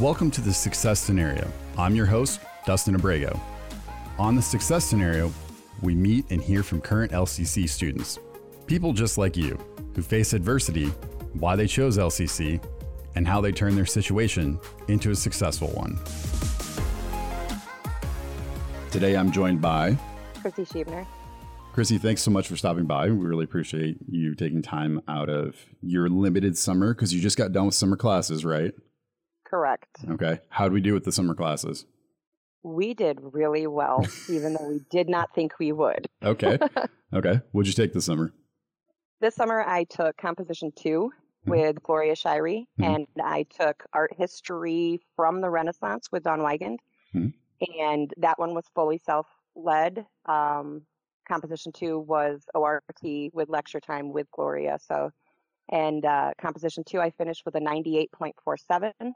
Welcome to the Success Scenario. I'm your host, Dustin Abrego. On the Success Scenario, we meet and hear from current LCC students, people just like you, who face adversity, why they chose LCC, and how they turn their situation into a successful one. Today I'm joined by Krissie Schnieber. Krissie, thanks so much for stopping by. We really appreciate you taking time out of your limited summer because you just got done with summer classes, right? Correct. Okay. How did we do with the summer classes? We did really well, even though we did not think we would. Okay. okay. What'd you take this summer? This summer, I took Composition 2 mm-hmm. with Gloria Shirey, mm-hmm. and I took Art History from the Renaissance with Don Weigand. Mm-hmm. And that one was fully self led. Um, composition 2 was ORT with lecture time with Gloria. So, and uh, composition 2, I finished with a 98.47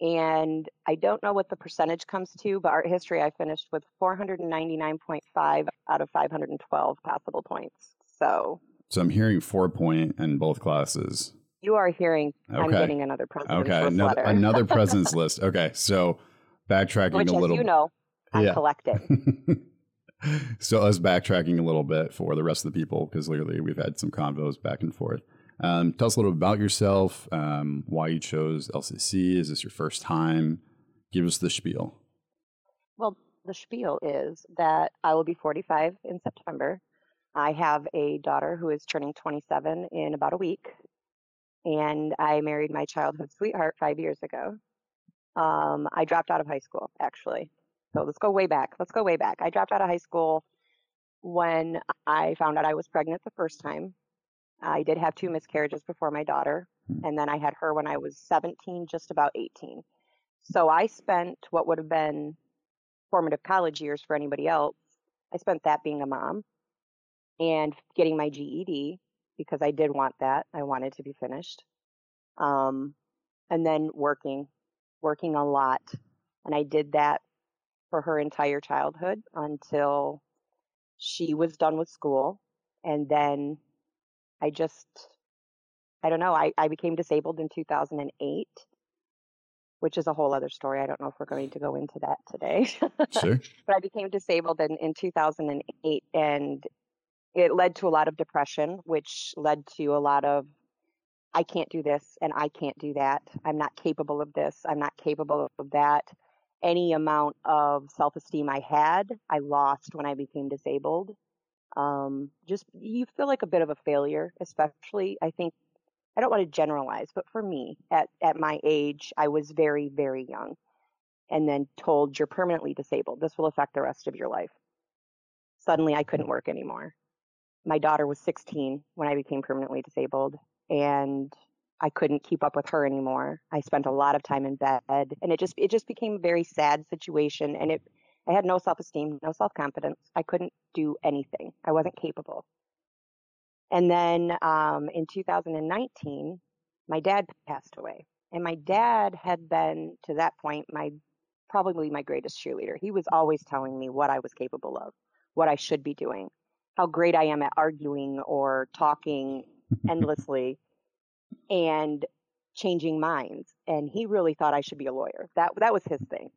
and I don't know what the percentage comes to, but art history I finished with 499.5 out of 512 possible points. So, so I'm hearing four point in both classes. You are hearing. Okay. I'm getting another president's okay. another, another president's list. Okay, so backtracking Which, a little. you know, I'm yeah. collecting. so us backtracking a little bit for the rest of the people because clearly we've had some convos back and forth. Um, tell us a little bit about yourself, um, why you chose LCC. Is this your first time? Give us the spiel. Well, the spiel is that I will be 45 in September. I have a daughter who is turning 27 in about a week. And I married my childhood sweetheart five years ago. Um, I dropped out of high school, actually. So let's go way back. Let's go way back. I dropped out of high school when I found out I was pregnant the first time. I did have two miscarriages before my daughter, hmm. and then I had her when I was 17, just about 18. So I spent what would have been formative college years for anybody else. I spent that being a mom and getting my GED because I did want that. I wanted to be finished. Um, and then working, working a lot. And I did that for her entire childhood until she was done with school. And then I just, I don't know. I, I became disabled in 2008, which is a whole other story. I don't know if we're going to go into that today. Sure. but I became disabled in, in 2008, and it led to a lot of depression, which led to a lot of I can't do this and I can't do that. I'm not capable of this. I'm not capable of that. Any amount of self esteem I had, I lost when I became disabled um, just you feel like a bit of a failure, especially I think I don't want to generalize, but for me at at my age, I was very very young, and then told you're permanently disabled. This will affect the rest of your life. Suddenly, I couldn't work anymore. My daughter was 16 when I became permanently disabled, and I couldn't keep up with her anymore. I spent a lot of time in bed, and it just it just became a very sad situation, and it I had no self esteem, no self confidence. I couldn't do anything. I wasn't capable. And then um, in 2019, my dad passed away. And my dad had been, to that point, my probably my greatest cheerleader. He was always telling me what I was capable of, what I should be doing, how great I am at arguing or talking endlessly and changing minds. And he really thought I should be a lawyer. That that was his thing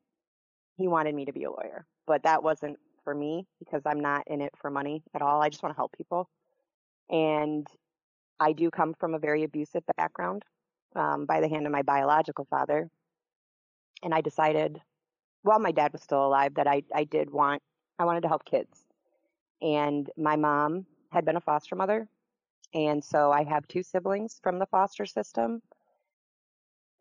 he wanted me to be a lawyer, but that wasn't for me because I'm not in it for money at all. I just want to help people. And I do come from a very abusive background um, by the hand of my biological father. And I decided, while my dad was still alive, that I, I did want, I wanted to help kids. And my mom had been a foster mother. And so I have two siblings from the foster system.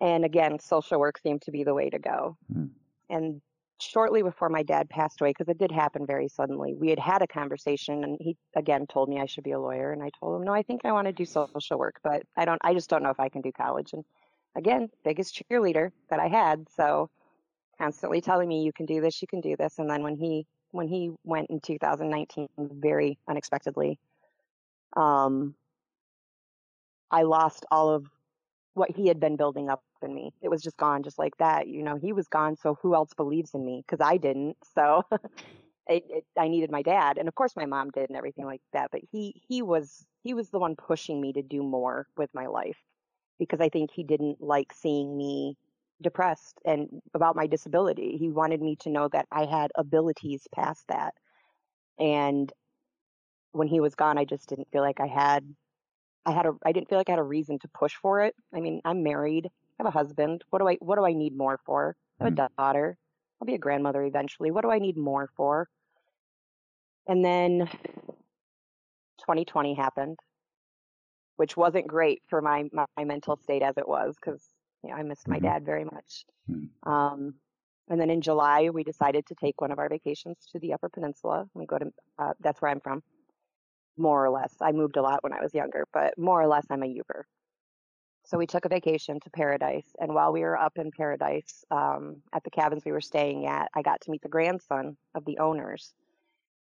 And again, social work seemed to be the way to go. Mm. And shortly before my dad passed away, because it did happen very suddenly, we had had a conversation, and he again told me I should be a lawyer, and I told him, no, I think I want to do social work, but I don't, I just don't know if I can do college. And again, biggest cheerleader that I had, so constantly telling me you can do this, you can do this, and then when he when he went in 2019, very unexpectedly, um, I lost all of what he had been building up in me. It was just gone just like that. You know, he was gone. So who else believes in me? Because I didn't. So it, it, I needed my dad, and of course my mom did, and everything like that. But he he was he was the one pushing me to do more with my life because I think he didn't like seeing me depressed and about my disability. He wanted me to know that I had abilities past that. And when he was gone, I just didn't feel like I had I had a I didn't feel like I had a reason to push for it. I mean, I'm married, I have a husband. What do I what do I need more for? I have a mm-hmm. daughter. I'll be a grandmother eventually. What do I need more for? And then 2020 happened, which wasn't great for my my, my mental state as it was because you know, I missed my mm-hmm. dad very much. Mm-hmm. Um, and then in July, we decided to take one of our vacations to the Upper Peninsula. We go to uh, that's where I'm from more or less. I moved a lot when I was younger, but more or less I'm a Yooper. So we took a vacation to Paradise, and while we were up in Paradise um, at the cabins we were staying at, I got to meet the grandson of the owners,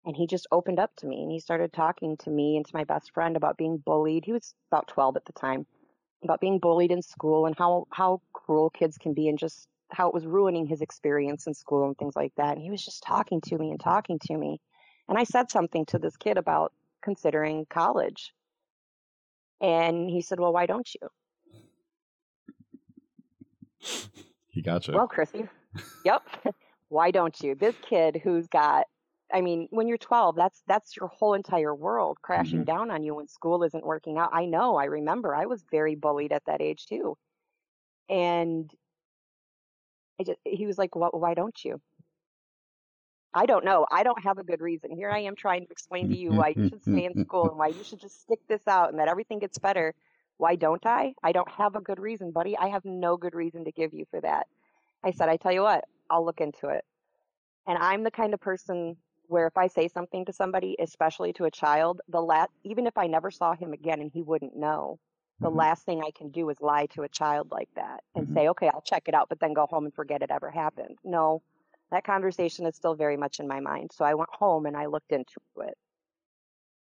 and he just opened up to me and he started talking to me and to my best friend about being bullied. He was about 12 at the time, about being bullied in school and how how cruel kids can be, and just how it was ruining his experience in school and things like that. And he was just talking to me and talking to me. And I said something to this kid about considering college. And he said, Well, why don't you? He got you. Well, Krissie, yep. why don't you? This kid who's got I mean, when you're 12, that's that's your whole entire world crashing mm-hmm. down on you when school isn't working out. I know, I remember. I was very bullied at that age too. And I just he was like, well, "Why don't you?" I don't know. I don't have a good reason. Here I am trying to explain to you why you should stay in school and why you should just stick this out and that everything gets better. Why don't I? I don't have a good reason, buddy. I have no good reason to give you for that. I said, I tell you what, I'll look into it. And I'm the kind of person where if I say something to somebody, especially to a child, the last, even if I never saw him again and he wouldn't know, the mm-hmm. last thing I can do is lie to a child like that and mm-hmm. say, okay, I'll check it out, but then go home and forget it ever happened. No, that conversation is still very much in my mind. So I went home and I looked into it,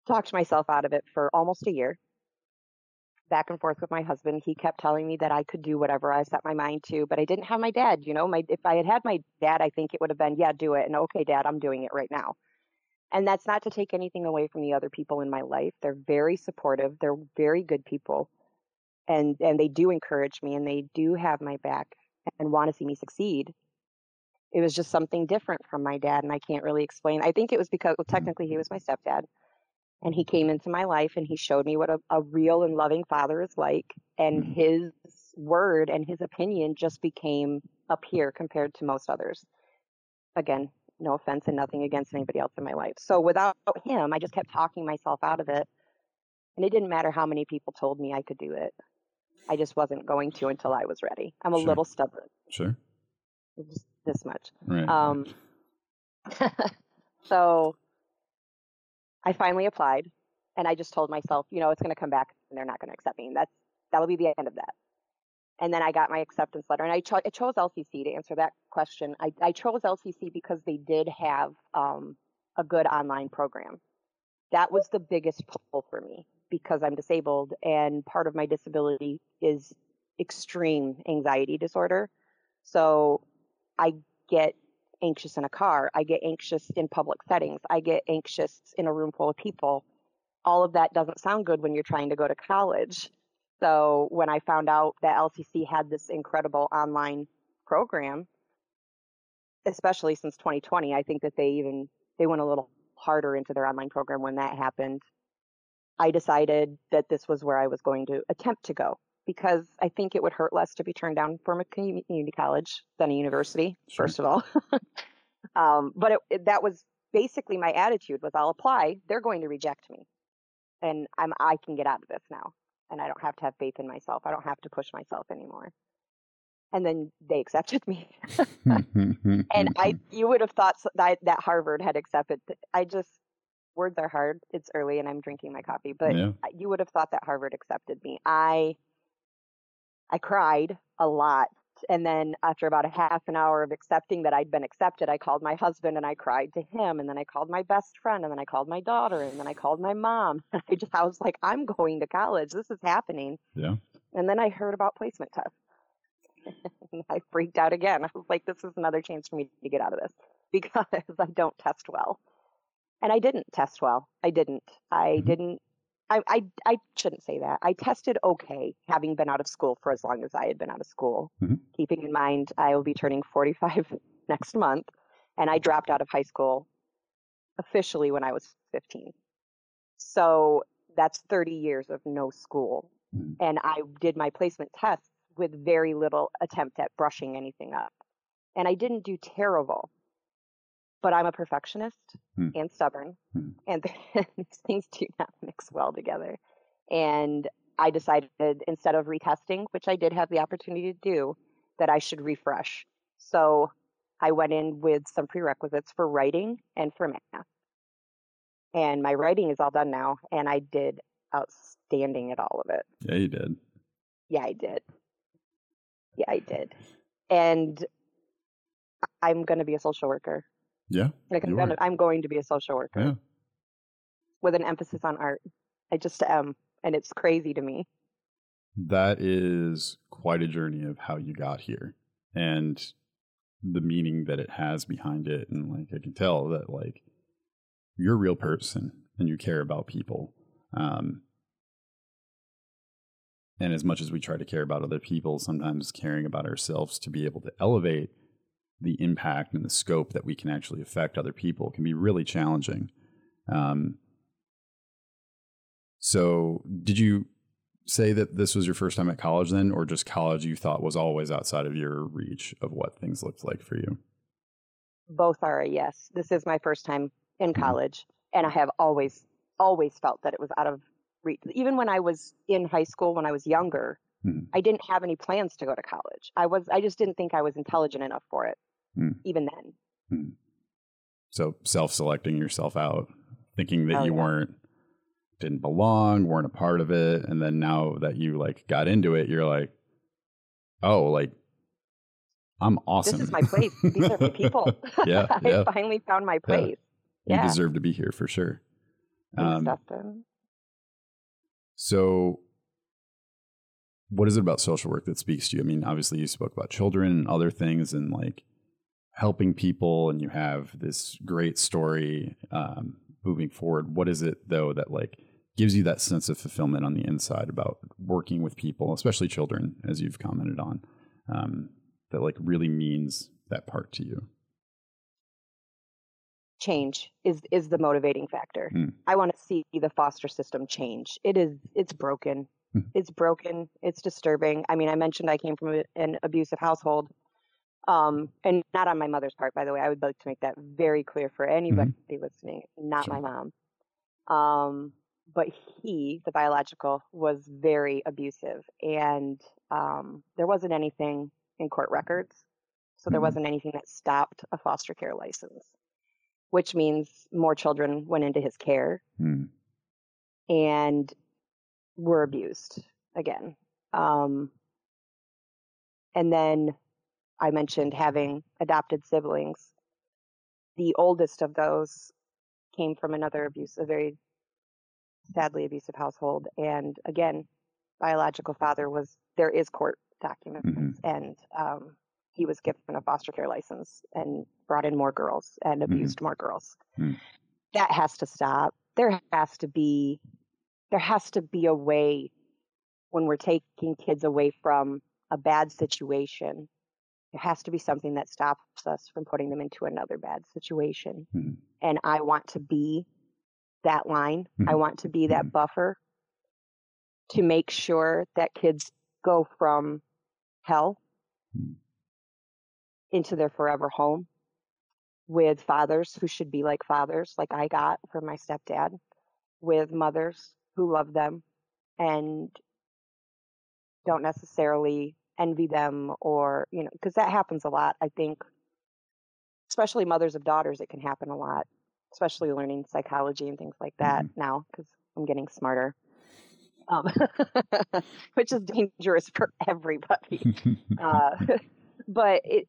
talked myself out of it for almost a year, back and forth with my husband. He kept telling me that I could do whatever I set my mind to, but I didn't have my dad. You know, my if I had had my dad, I think it would have been, yeah, do it, and okay, dad, I'm doing it right now. And that's not to take anything away from the other people in my life. They're very supportive. They're very good people, and and they do encourage me, and they do have my back and want to see me succeed it was just something different from my dad and i can't really explain i think it was because well, mm-hmm. technically he was my stepdad and he came into my life and he showed me what a, a real and loving father is like and mm-hmm. his word and his opinion just became up here compared to most others again no offense and nothing against anybody else in my life so without him i just kept talking myself out of it and it didn't matter how many people told me i could do it i just wasn't going to until i was ready i'm a sure. little stubborn sure just this much. Right. Um, so I finally applied, and I just told myself, you know, it's going to come back, and they're not going to accept me. And that's that'll be the end of that. And then I got my acceptance letter, and I, cho- I chose LCC to answer that question. I, I chose LCC because they did have um, a good online program. That was the biggest pull for me because I'm disabled, and part of my disability is extreme anxiety disorder. So I get anxious in a car. I get anxious in public settings. I get anxious in a room full of people. All of that doesn't sound good when you're trying to go to college. So when I found out that LCC had this incredible online program, especially since 2020, I think that they even they went a little harder into their online program when that happened. I decided that this was where I was going to attempt to go because I think it would hurt less to be turned down from a community college than a university, sure. first of all. um, but it, it, that was basically my attitude was I'll apply, they're going to reject me. And I'm I can get out of this now. And I don't have to have faith in myself. I don't have to push myself anymore. And then they accepted me. and I you would have thought that, that Harvard had accepted I just words are hard. It's early and I'm drinking my coffee, but yeah. you would have thought that Harvard accepted me. I I cried a lot. And then after about a half an hour of accepting that I'd been accepted, I called my husband and I cried to him. And then I called my best friend and then I called my daughter and then I called my mom. I just, I was like, I'm going to college. This is happening. Yeah. And then I heard about placement tests. and I freaked out again. I was like, this is another chance for me to get out of this because I don't test well. And I didn't test well. I didn't. I mm-hmm. didn't I, I, I shouldn't say that. I tested okay, having been out of school for as long as I had been out of school. Mhm. Keeping in mind, I will be turning 45 next month, and I dropped out of high school officially when I was 15. So that's 30 years of no school. Mhm. And I did my placement tests with very little attempt at brushing anything up. And I didn't do terrible, but I'm a perfectionist Hmm. and stubborn, Hmm. and these things do not mix well together. And I decided instead of retesting, which I did have the opportunity to do, that I should refresh. So I went in with some prerequisites for writing and for math. And my writing is all done now, and I did outstanding at all of it. Yeah, you did. Yeah, I did. Yeah, I did. And I'm going to be a social worker. Yeah. Like I'm, gonna. I'm going to be a social worker Yeah. with an emphasis on art. I just am, and it's crazy to me. That is quite a journey of how you got here and the meaning that it has behind it. And like, I can tell that like you're a real person and you care about people. Um, and as much as we try to care about other people, sometimes caring about ourselves to be able to elevate the impact and the scope that we can actually affect other people can be really challenging. Um, so, did you say that this was your first time at college then, or just college you thought was always outside of your reach of what things looked like for you? Both are a yes. This is my first time in Mhm. college, and I have always, always felt that it was out of reach. Even when I was in high school, when I was younger, Mhm. I didn't have any plans to go to college. I was, I just didn't think I was intelligent enough for it, Mm. even then. So, self selecting yourself out, thinking that Oh, you yeah. weren't, didn't belong, weren't a part of it. And then now that you like got into it, you're like, oh, like, I'm awesome. This is my place. These are my people. Yeah, I yeah. finally found my Yeah. place. you Yeah. deserve to be here for sure. Um, Dustin. So, what is it about social work that speaks to you? I mean, obviously, you spoke about children and other things and like helping people, and you have this great story um, moving forward. What is it, though, that like gives you that sense of fulfillment on the inside about working with people, especially children, as you've commented on, um, that like really means that part to you? change is is the motivating factor. Mm. I want to see the foster system change. It is it's broken. Mm. It's broken. It's disturbing. I mean, I mentioned I came from a, an abusive household. Um, and not on my mother's part, by the way. I would like to make that very clear for anybody listening. Not Sure. my mom. Um, but he, the biological, was very abusive, and um, there wasn't anything in court records, so there Mhm. wasn't anything that stopped a foster care license which means more children went into his care Hmm. and were abused again. Um, and then I mentioned having adopted siblings. The oldest of those came from another abuse, a very sadly abusive household. And again, biological father was, there is court documents, Mhm. and um, he was given a foster care license and brought in more girls and abused more girls. Mm. That has to stop. There has to be there has to be a way when we're taking kids away from a bad situation. There has to be something that stops us from putting them into another bad situation. Mhm. And I want to be that line. I Mhm. want to be that Mhm. buffer to make sure that kids go from hell Mhm. into their forever home with fathers who should be like fathers, like I got from my stepdad, with mothers who love them and don't necessarily envy them or, you know, because that happens a lot. I think, especially mothers of daughters, it can happen a lot, especially learning psychology and things like that now because I'm getting smarter. Um, which is dangerous for everybody uh, but it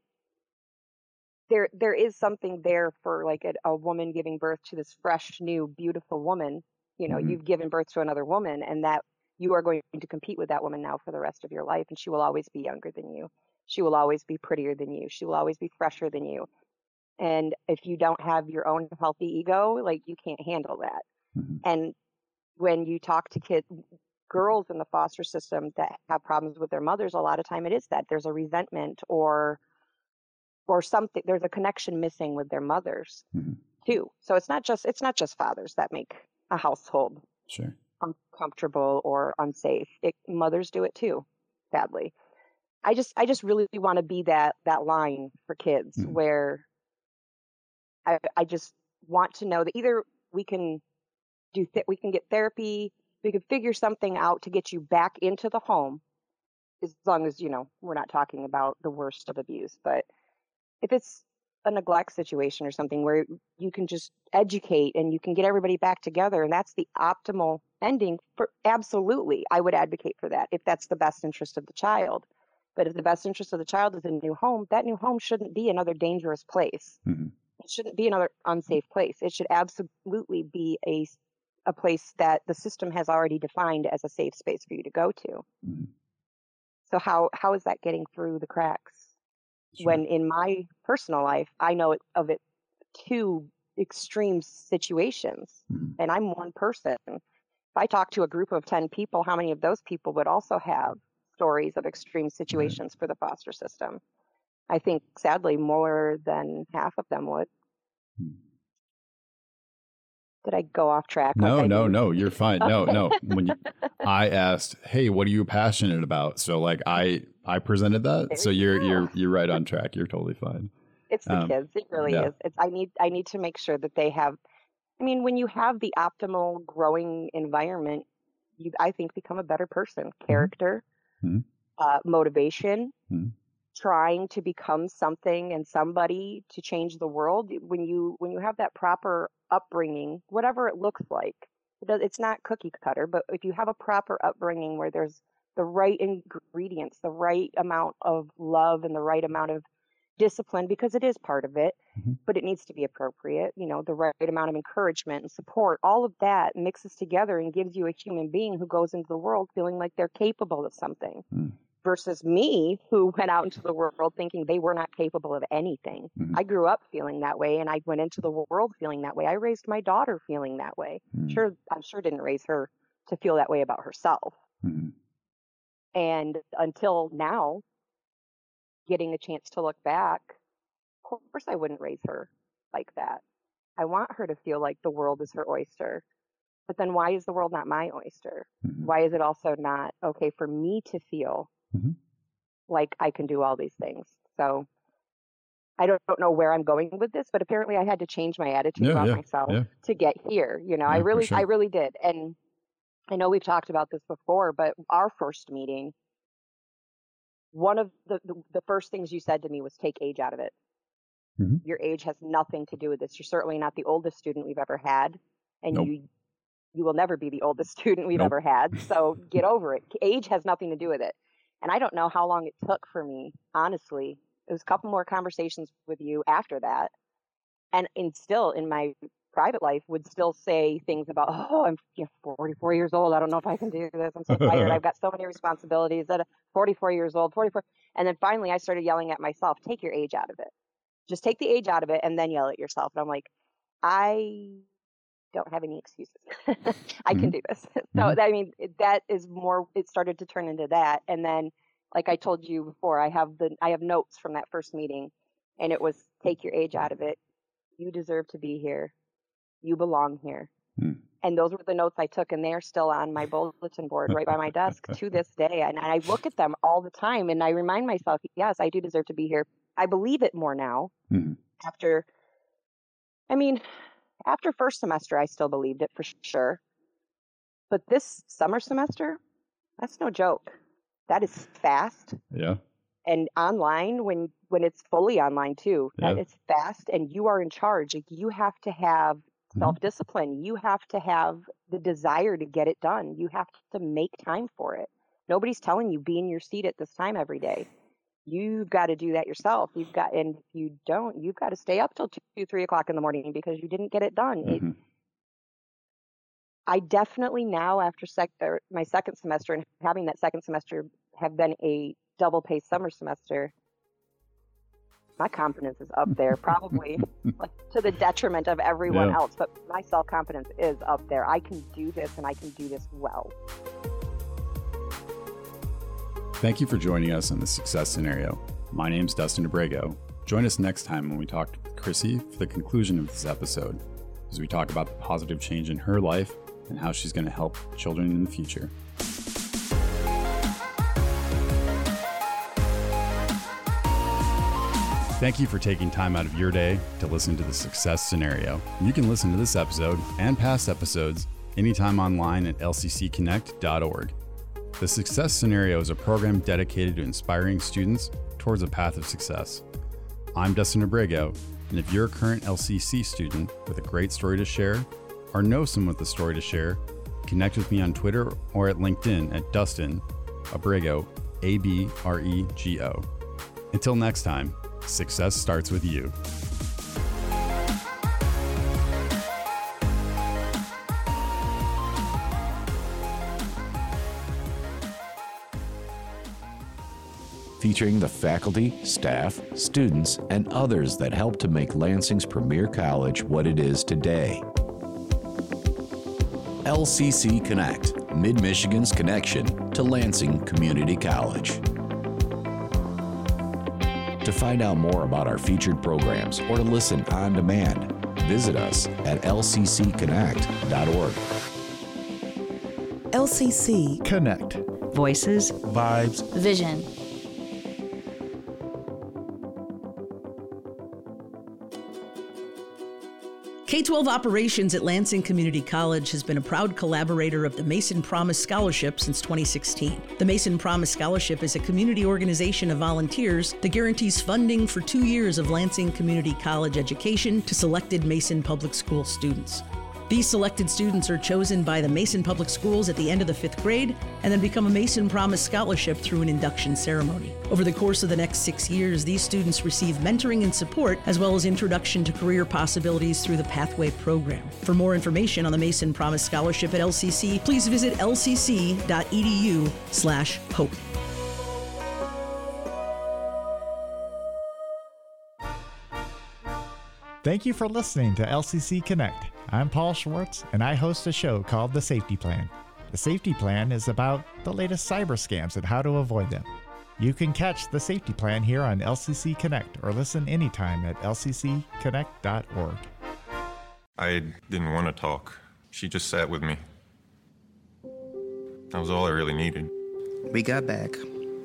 there there is something there for like a, a woman giving birth to this fresh new beautiful woman you know Mhm. you've given birth to another woman and that you are going to compete with that woman now for the rest of your life and she will always be younger than you she will always be prettier than you she will always be fresher than you and if you don't have your own healthy ego like you can't handle that Mhm. and when you talk to kids, girls in the foster system that have problems with their mothers, a lot of time it is that there's a resentment or or something. There's a connection missing with their mothers Mhm. too. So it's not just it's not just fathers that make a household Sure. Uncomfortable or unsafe. It, mothers do it too, sadly. I just I just really want to be that that line for kids Mhm. where I I just want to know that either we can do th- we can get therapy, we can figure something out to get you back into the home as long as you know we're not talking about the worst of abuse, but if it's a neglect situation or something where you can just educate and you can get everybody back together and that's the optimal ending for absolutely i would advocate for that if that's the best interest of the child but if the best interest of the child is a new home that new home shouldn't be another dangerous place Mhm. it shouldn't be another unsafe place it should absolutely be a a place that the system has already defined as a safe space for you to go to Mhm. so how how is that getting through the cracks Sure. when in my personal life i know it, of it two extreme situations Mhm. and i'm one person if i talk to a group of 10 people how many of those people would also have stories of extreme situations for the foster system i think sadly more than half of them would Hmm. did i go off track No, I no, no. You're fine. No, no. When you, I asked, "Hey, what are you passionate about?" So like I I presented that. There So you you're you're you're right on track. You're totally fine. It's the Um, kids. It really yeah. is. It's I need I need to make sure that they have I mean, when you have the optimal growing environment, you I think become a better person. Character, Mhm. uh, motivation, Mhm. trying to become something and somebody to change the world. When you when you have that proper upbringing, whatever it looks like, it's not cookie cutter, but if you have a proper upbringing where there's the right ingredients, the right amount of love and the right amount of discipline because it is part of it, Mhm. but it needs to be appropriate. You know, the right amount of encouragement and support, all of that mixes together and gives you a human being who goes into the world feeling like they're capable of something. Mm. Versus me, who went out into the world thinking they were not capable of anything. Mhm. I grew up feeling that way, and I went into the world feeling that way. I raised my daughter feeling that way. Mm. Sure, I'm sure didn't raise her to feel that way about herself. Mhm. And until now, getting a chance to look back, of course I wouldn't raise her like that. I want her to feel like the world is her oyster. But then why is the world not my oyster? Mhm. Why is it also not okay for me to feel Mhm. like I can do all these things? So I don't, don't know where I'm going with this, but apparently I had to change my attitude Yeah, about yeah, myself yeah. to get here. You know, I really, sure. I really did. And I know we've talked about this before, but our first meeting, one of the, the, the first things you said to me was take age out of it. Mhm. Your age has nothing to do with this. You're certainly not the oldest student we've ever had, and Nope. you you will never be the oldest student we've Nope. ever had. So get over it. Age has nothing to do with it. And I don't know how long it took for me, honestly. It was a couple more conversations with you after that, and and still in my private life would still say things about, oh, I'm you know, 44 years old. I don't know if I can do this. I'm so tired. I've got so many responsibilities. At 44 years old, 44, and then finally I started yelling at myself. Take your age out of it. Just take the age out of it, and then yell at yourself. And I'm like, I don't have any excuses. I can do this. So Mhm. I mean, that is more. It started to turn into that, and then, like I told you before, I have the I have notes from that first meeting, and it was take your age out of it. You deserve to be here. You belong here. Hmm. And those were the notes I took, and they are still on my bulletin board right by my desk to this day. And I look at them all the time, and I remind myself, yes, I do deserve to be here. I believe it more now Mhm. after I mean, after first semester I still believed it for sure. But this summer semester, that's no joke. That is fast Yeah. and online when when it's fully online too. Yeah. it's fast and you are in charge. Like you have to have Mhm. self-discipline. You have to have the desire to get it done. You have to make time for it. Nobody's telling you be in your seat at this time every day you've got to do that yourself. You've got, and if you don't, you've got to stay up till two, three o'clock in the morning because you didn't get it done. It, Mhm. I definitely now, after sec- my second semester and having that second semester have been a double paced summer semester, my confidence is up there, probably like, to the detriment of everyone yeah. else. But my self confidence is up there. I can do this and I can do this well. Thank you for joining us on the success scenario. My name is Dustin Abrego. Join us next time when we talk to Krissie for the conclusion of this episode as we talk about the positive change in her life and how she's going to help children in the future. Thank you for taking time out of your day to listen to the success scenario. You can listen to this episode and past episodes anytime online at lccconnect.org. The Success Scenario is a program dedicated to inspiring students towards a path of success. I'm Dustin Abrego, and if you're a current LCC student with a great story to share or know someone with a story to share, connect with me on Twitter or at LinkedIn at Dustin Abrego, A B R E G O. Until next time, success starts with you. featuring the faculty, staff, students, and others that help to make Lansing's premier college what it is today. LCC Connect, Mid Michigan's connection to Lansing Community College. To find out more about our featured programs or to listen on demand, visit us at lccconnect.org. LCC Connect. Voices, Vibes, Vision. 12 Operations at Lansing Community College has been a proud collaborator of the Mason Promise Scholarship since 2016. The Mason Promise Scholarship is a community organization of volunteers that guarantees funding for two years of Lansing Community College education to selected Mason Public School students. These selected students are chosen by the Mason Public Schools at the end of the fifth grade and then become a Mason Promise Scholarship through an induction ceremony. Over the course of the next six years, these students receive mentoring and support as well as introduction to career possibilities through the Pathway program. For more information on the Mason Promise Scholarship at LCC, please visit lcc.edu slash hope. Thank you for listening to LCC Connect. I'm Paul Schwartz, and I host a show called The Safety Plan. The Safety Plan is about the latest cyber scams and how to avoid them. You can catch The Safety Plan here on LCC Connect or listen anytime at lccconnect.org. I didn't want to talk. She just sat with me. That was all I really needed. We got back,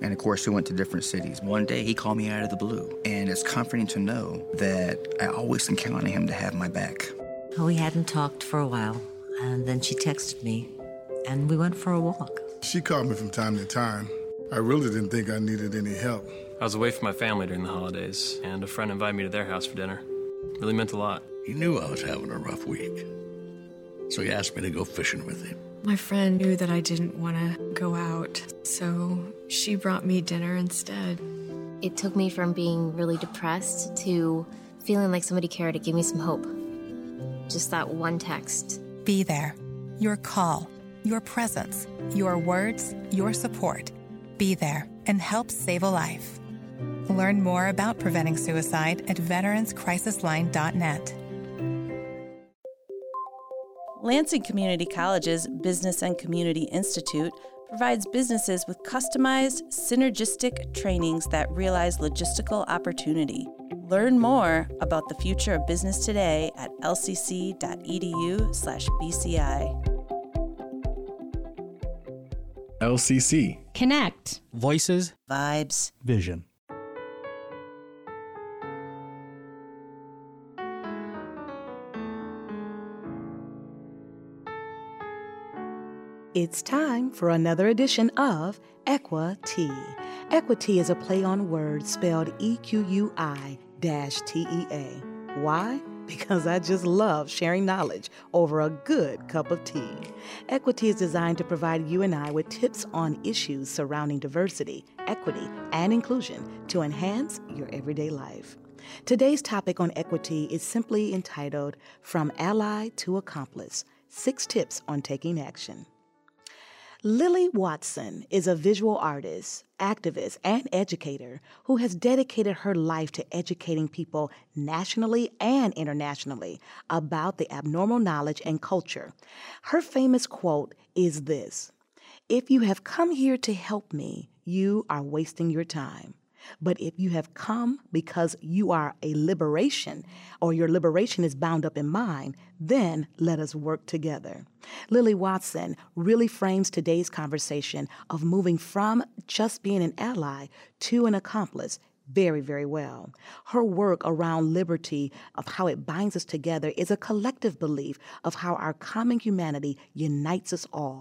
and of course, we went to different cities. One day, he called me out of the blue, and it's comforting to know that I always can count on him to have my back. Oh, we hadn't talked for a while, and then she texted me, and we went for a walk. She called me from time to time. I really didn't think I needed any help. I was away from my family during the holidays, and a friend invited me to their house for dinner. It really meant a lot. He knew I was having a rough week, so he asked me to go fishing with him. My friend knew that I didn't want to go out, so she brought me dinner instead. It took me from being really depressed to feeling like somebody cared. It gave me some hope. Just that one text. Be there. Your call, your presence, your words, your support. Be there and help save a life. Learn more about preventing suicide at veteranscrisisline.net. Lansing Community College's Business and Community Institute provides businesses with customized, synergistic trainings that realize logistical opportunity. Learn more about the future of business today at lcc.edu/bci. LCC. Connect. Voices. Vibes. Vision. It's time for another edition of Equa Tea. Equi-Tea is a play on words spelled E Q U I T E A. Why? Because I just love sharing knowledge over a good cup of tea. Equi-Tea is designed to provide you and I with tips on issues surrounding diversity, equity, and inclusion to enhance your everyday life. Today's topic on equity is simply entitled From Ally to Accomplice Six Tips on Taking Action. Lilla Watson is a visual artist, activist, and educator who has dedicated her life to educating people nationally and internationally about the Aboriginal knowledge and culture. Her famous quote is this If you have come here to help me, you are wasting your time. But if you have come because you are a liberation or your liberation is bound up in mine, then let us work together. Lilla Watson really frames today's conversation of moving from just being an ally to an accomplice very, very well. Her work around liberty, of how it binds us together, is a collective belief of how our common humanity unites us all.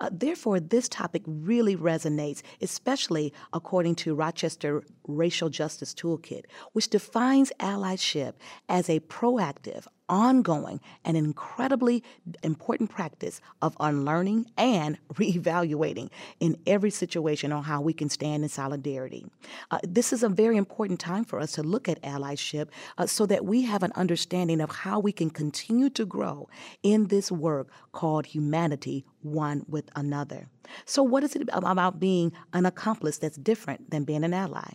Uh, therefore, this topic really resonates, especially according to Rochester Racial Justice Toolkit, which defines allyship as a proactive, ongoing and incredibly important practice of unlearning and reevaluating in every situation on how we can stand in solidarity. Uh, this is a very important time for us to look at allyship uh, so that we have an understanding of how we can continue to grow in this work called humanity one with another. So, what is it about being an accomplice that's different than being an ally?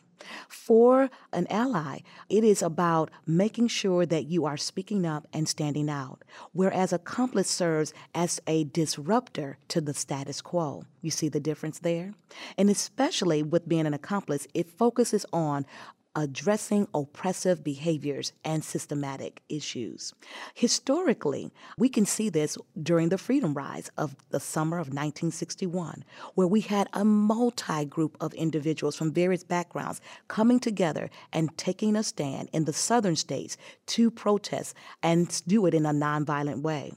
For an ally, it is about making sure that you are speaking up and standing out, whereas accomplice serves as a disruptor to the status quo. You see the difference there? And especially with being an accomplice, it focuses on addressing oppressive behaviors and systematic issues. Historically, we can see this during the Freedom Rides of the summer of 1961, where we had a multi group of individuals from various backgrounds coming together and taking a stand in the southern states to protest and do it in a nonviolent way.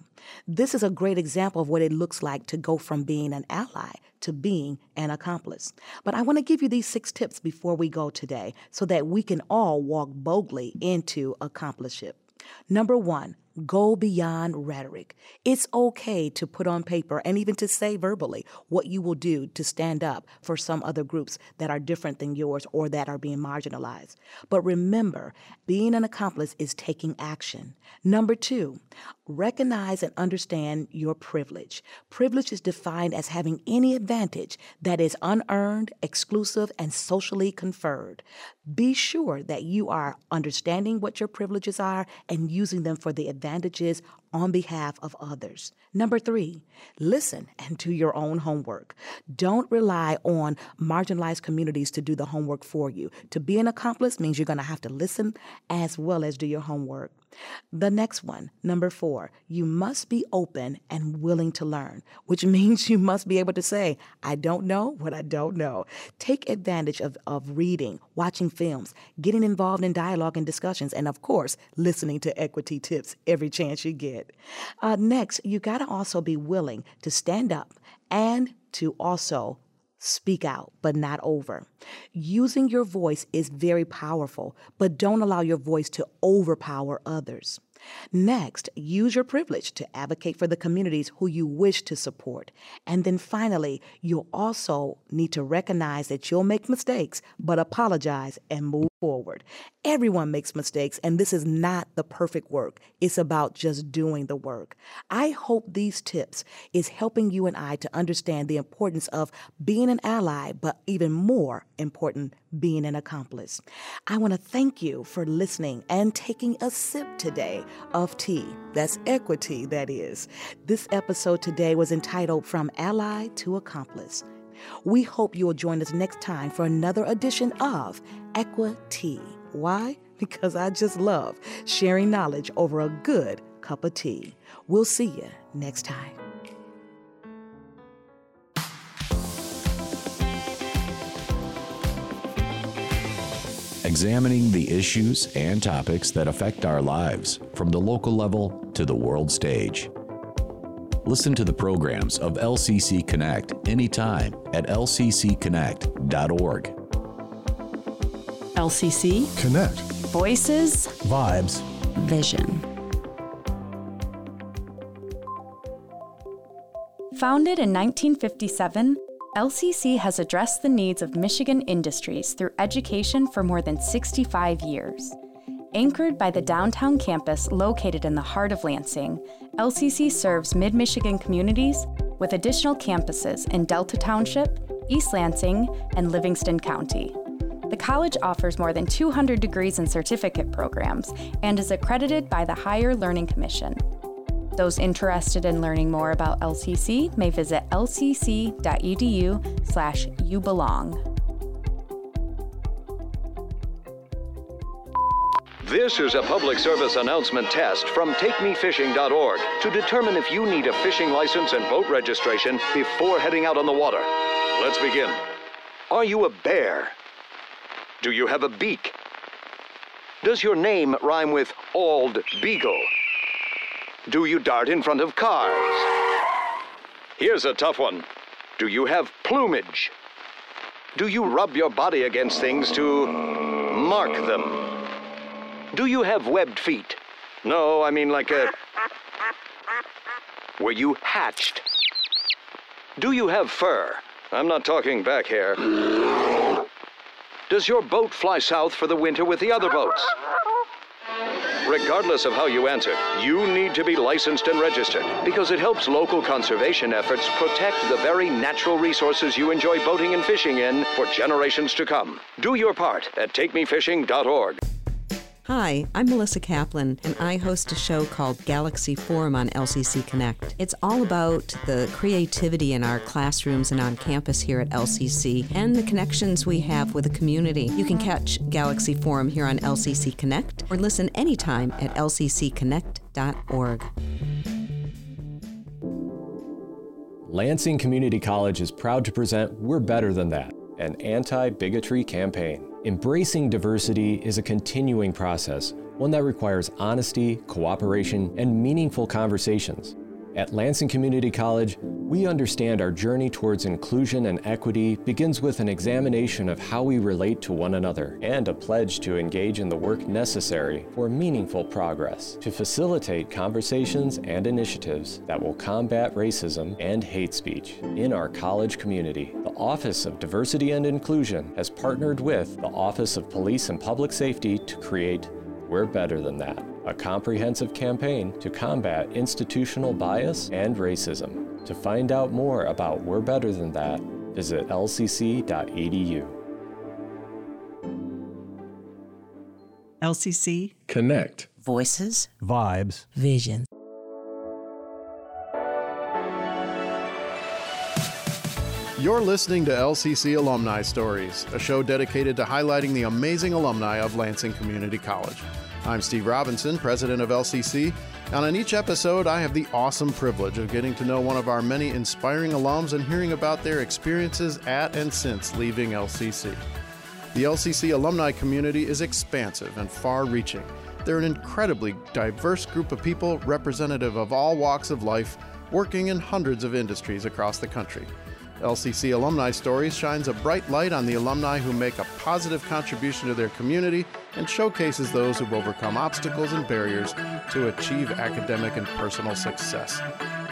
This is a great example of what it looks like to go from being an ally to being an accomplice. But I want to give you these six tips before we go today so that we can all walk boldly into accomplishment. Number one, go beyond rhetoric. It's okay to put on paper and even to say verbally what you will do to stand up for some other groups that are different than yours or that are being marginalized. But remember, being an accomplice is taking action. Number two, recognize and understand your privilege. Privilege is defined as having any advantage that is unearned, exclusive, and socially conferred. Be sure that you are understanding what your privileges are and using them for the advantages on behalf of others. Number three, listen and do your own homework. Don't rely on marginalized communities to do the homework for you. To be an accomplice means you're going to have to listen as well as do your homework. The next one, number four, you must be open and willing to learn, which means you must be able to say, I don't know what I don't know. Take advantage of, of reading, watching films, getting involved in dialogue and discussions, and of course, listening to equity tips every chance you get. Uh, next, you got to also be willing to stand up and to also Speak out, but not over. Using your voice is very powerful, but don't allow your voice to overpower others. Next, use your privilege to advocate for the communities who you wish to support. And then finally, you'll also need to recognize that you'll make mistakes, but apologize and move forward. Everyone makes mistakes, and this is not the perfect work. It's about just doing the work. I hope these tips is helping you and I to understand the importance of being an ally, but even more important, being an accomplice. I want to thank you for listening and taking a sip today of tea. That's equity, that is. This episode today was entitled From Ally to Accomplice. We hope you will join us next time for another edition of Equi-Tea. Why? Because I just love sharing knowledge over a good cup of tea. We'll see you next time. Examining the issues and topics that affect our lives from the local level to the world stage. Listen to the programs of LCC Connect anytime at lccconnect.org. LCC Connect. Voices, Vibes. Vision. Founded in 1957, LCC has addressed the needs of Michigan industries through education for more than 65 years. Anchored by the downtown campus located in the heart of Lansing, LCC serves mid Michigan communities with additional campuses in Delta Township, East Lansing, and Livingston County. The college offers more than 200 degrees and certificate programs and is accredited by the Higher Learning Commission. Those interested in learning more about LCC may visit lcc.edu slash you belong. This is a public service announcement test from TakeMeFishing.org to determine if you need a fishing license and boat registration before heading out on the water. Let's begin. Are you a bear? Do you have a beak? Does your name rhyme with Ald Beagle? Do you dart in front of cars? Here's a tough one. Do you have plumage? Do you rub your body against things to mark them? Do you have webbed feet? No, I mean like a. Were you hatched? Do you have fur? I'm not talking back hair. Does your boat fly south for the winter with the other boats? Regardless of how you answer, you need to be licensed and registered because it helps local conservation efforts protect the very natural resources you enjoy boating and fishing in for generations to come. Do your part at takemefishing.org. Hi, I'm Melissa Kaplan, and I host a show called Galaxy Forum on LCC Connect. It's all about the creativity in our classrooms and on campus here at LCC and the connections we have with the community. You can catch Galaxy Forum here on LCC Connect or listen anytime at lccconnect.org. Lansing Community College is proud to present We're Better Than That, an anti bigotry campaign. Embracing diversity is a continuing process, one that requires honesty, cooperation, and meaningful conversations. At Lansing Community College, we understand our journey towards inclusion and equity begins with an examination of how we relate to one another and a pledge to engage in the work necessary for meaningful progress to facilitate conversations and initiatives that will combat racism and hate speech in our college community. The Office of Diversity and Inclusion has partnered with the Office of Police and Public Safety to create We're Better Than That a comprehensive campaign to combat institutional bias and racism. To find out more about We're Better Than That, visit lcc.edu. LCC Connect. Voices, Vibes, Vision. You're listening to LCC Alumni Stories, a show dedicated to highlighting the amazing alumni of Lansing Community College. I'm Steve Robinson, president of LCC, and on each episode, I have the awesome privilege of getting to know one of our many inspiring alums and hearing about their experiences at and since leaving LCC. The LCC alumni community is expansive and far reaching. They're an incredibly diverse group of people representative of all walks of life, working in hundreds of industries across the country. LCC Alumni Stories shines a bright light on the alumni who make a positive contribution to their community and showcases those who've overcome obstacles and barriers to achieve academic and personal success.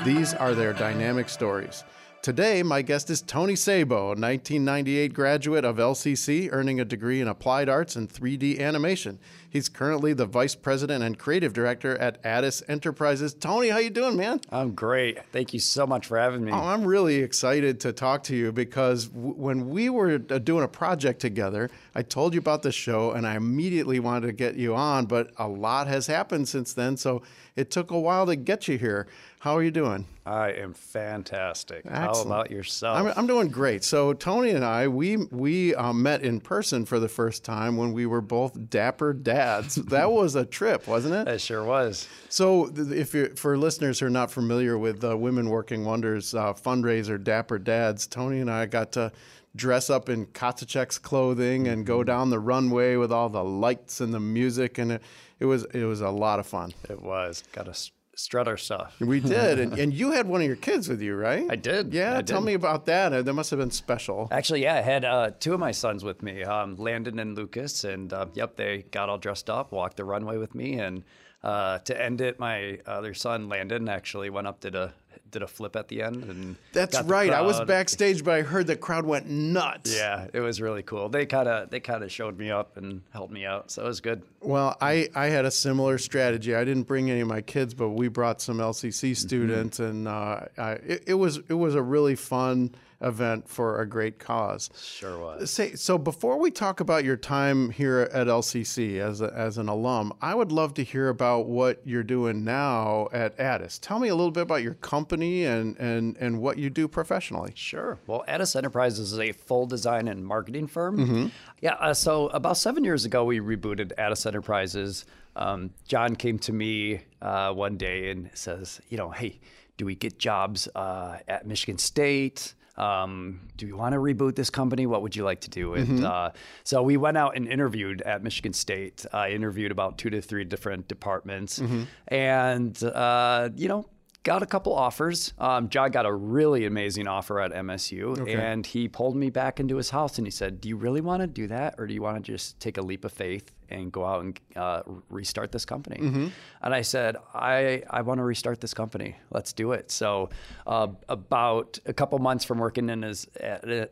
These are their dynamic stories. Today, my guest is Tony Sabo, a 1998 graduate of LCC, earning a degree in applied arts and 3D animation. He's currently the vice president and creative director at Addis Enterprises. Tony, how you doing, man? I'm great. Thank you so much for having me. Oh, I'm really excited to talk to you because w- when we were uh, doing a project together, I told you about the show and I immediately wanted to get you on, but a lot has happened since then, so it took a while to get you here. How are you doing? I am fantastic. Excellent. How about yourself? I'm, I'm doing great. So Tony and I, we we um, met in person for the first time when we were both dapper dads. that was a trip, wasn't it? It sure was. So if you for listeners who are not familiar with uh, Women Working Wonders uh, fundraiser Dapper Dads, Tony and I got to dress up in Kositchek's clothing and go down the runway with all the lights and the music, and it, it was it was a lot of fun. It was. Got to strut our stuff. We did, and, and you had one of your kids with you, right? I did. Yeah, I tell did. me about that. Uh, That must have been special. Actually, yeah, I had uh, two of my sons with me, um, Landon and Lucas, and uh, yep, they got all dressed up, walked the runway with me, and uh, to end it, my other son Landon actually went up to the did a flip at the end. And That's right. I was backstage, but I heard the crowd went nuts. Yeah, it was really cool. They kind of they kind of showed me up and helped me out, so it was good. Well, I, I had a similar strategy. I didn't bring any of my kids, but we brought some LCC students, and uh, I, it, it was it was a really fun event for a great cause. Sure was. Say so. Before we talk about your time here at LCC as a, as an alum, I would love to hear about what you're doing now at Addis. Tell me a little bit about your company and and and what you do professionally. Sure. Well, Addis Enterprises is a full design and marketing firm. Mhm. Yeah. Uh, so about seven years ago, we rebooted Addis Enterprises. Um, John came to me uh, one day and says, you know, hey, do we get jobs uh, at Michigan State? Um, do you want to reboot this company? What would you like to do? And Mhm. uh, so we went out and interviewed at Michigan State. I interviewed about two to three different departments, Mhm. and uh, you know, got a couple offers. Um, John got a really amazing offer at MSU, Okay. and he pulled me back into his house and he said, "Do you really want to do that, or do you want to just take a leap of faith and go out and uh, restart this company?" Mhm. And I said, "I I want to restart this company. Let's do it." So, uh, about a couple months from working in his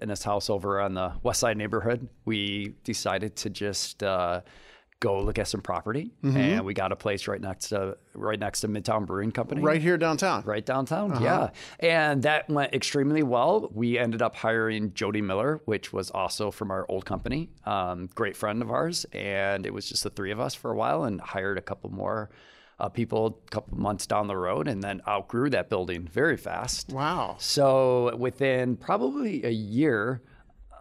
in his house over on the West Side neighborhood, we decided to just. Uh, Go look at some property, Mhm. and we got a place right next to right next to Midtown Brewing Company, Right here downtown. right downtown. Uh-huh. Yeah, and that went extremely well. We ended up hiring Jody Miller, which was also from our old company, um, great friend of ours, and it was just the three of us for a while, and hired a couple more. Uh, people a couple months down the road and then outgrew that building very fast. Wow. So within probably a year